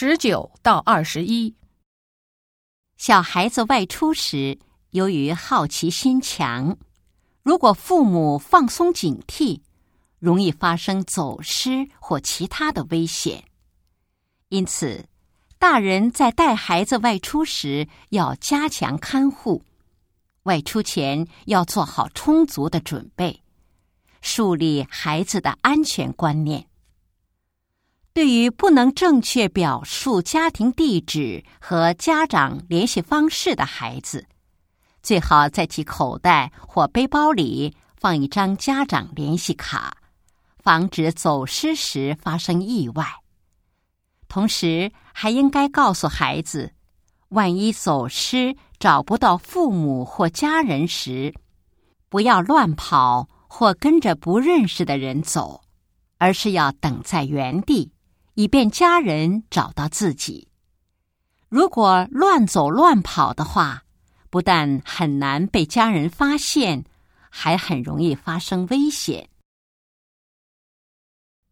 十九到二十一，小孩子外出时，由于好奇心强，如果父母放松警惕，容易发生走失或其他的危险。因此，大人在带孩子外出时要加强看护，外出前要做好充足的准备，树立孩子的安全观念。对于不能正确表述家庭地址和家长联系方式的孩子，最好在其口袋或背包里放一张家长联系卡，防止走失时发生意外。同时，还应该告诉孩子，万一走失找不到父母或家人时，不要乱跑或跟着不认识的人走，而是要等在原地。以便家人找到自己。如果乱走乱跑的话，不但很难被家人发现，还很容易发生危险。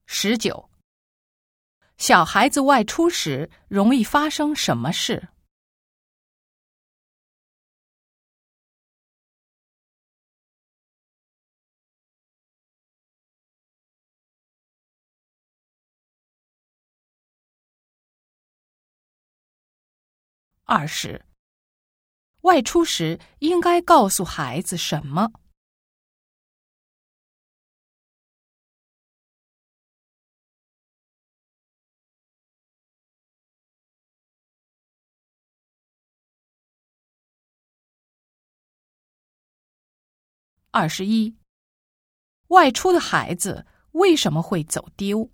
十九，小孩子外出时容易发生什么事？二是，外出时应该告诉孩子什么？二十一，外出的孩子为什么会走丢？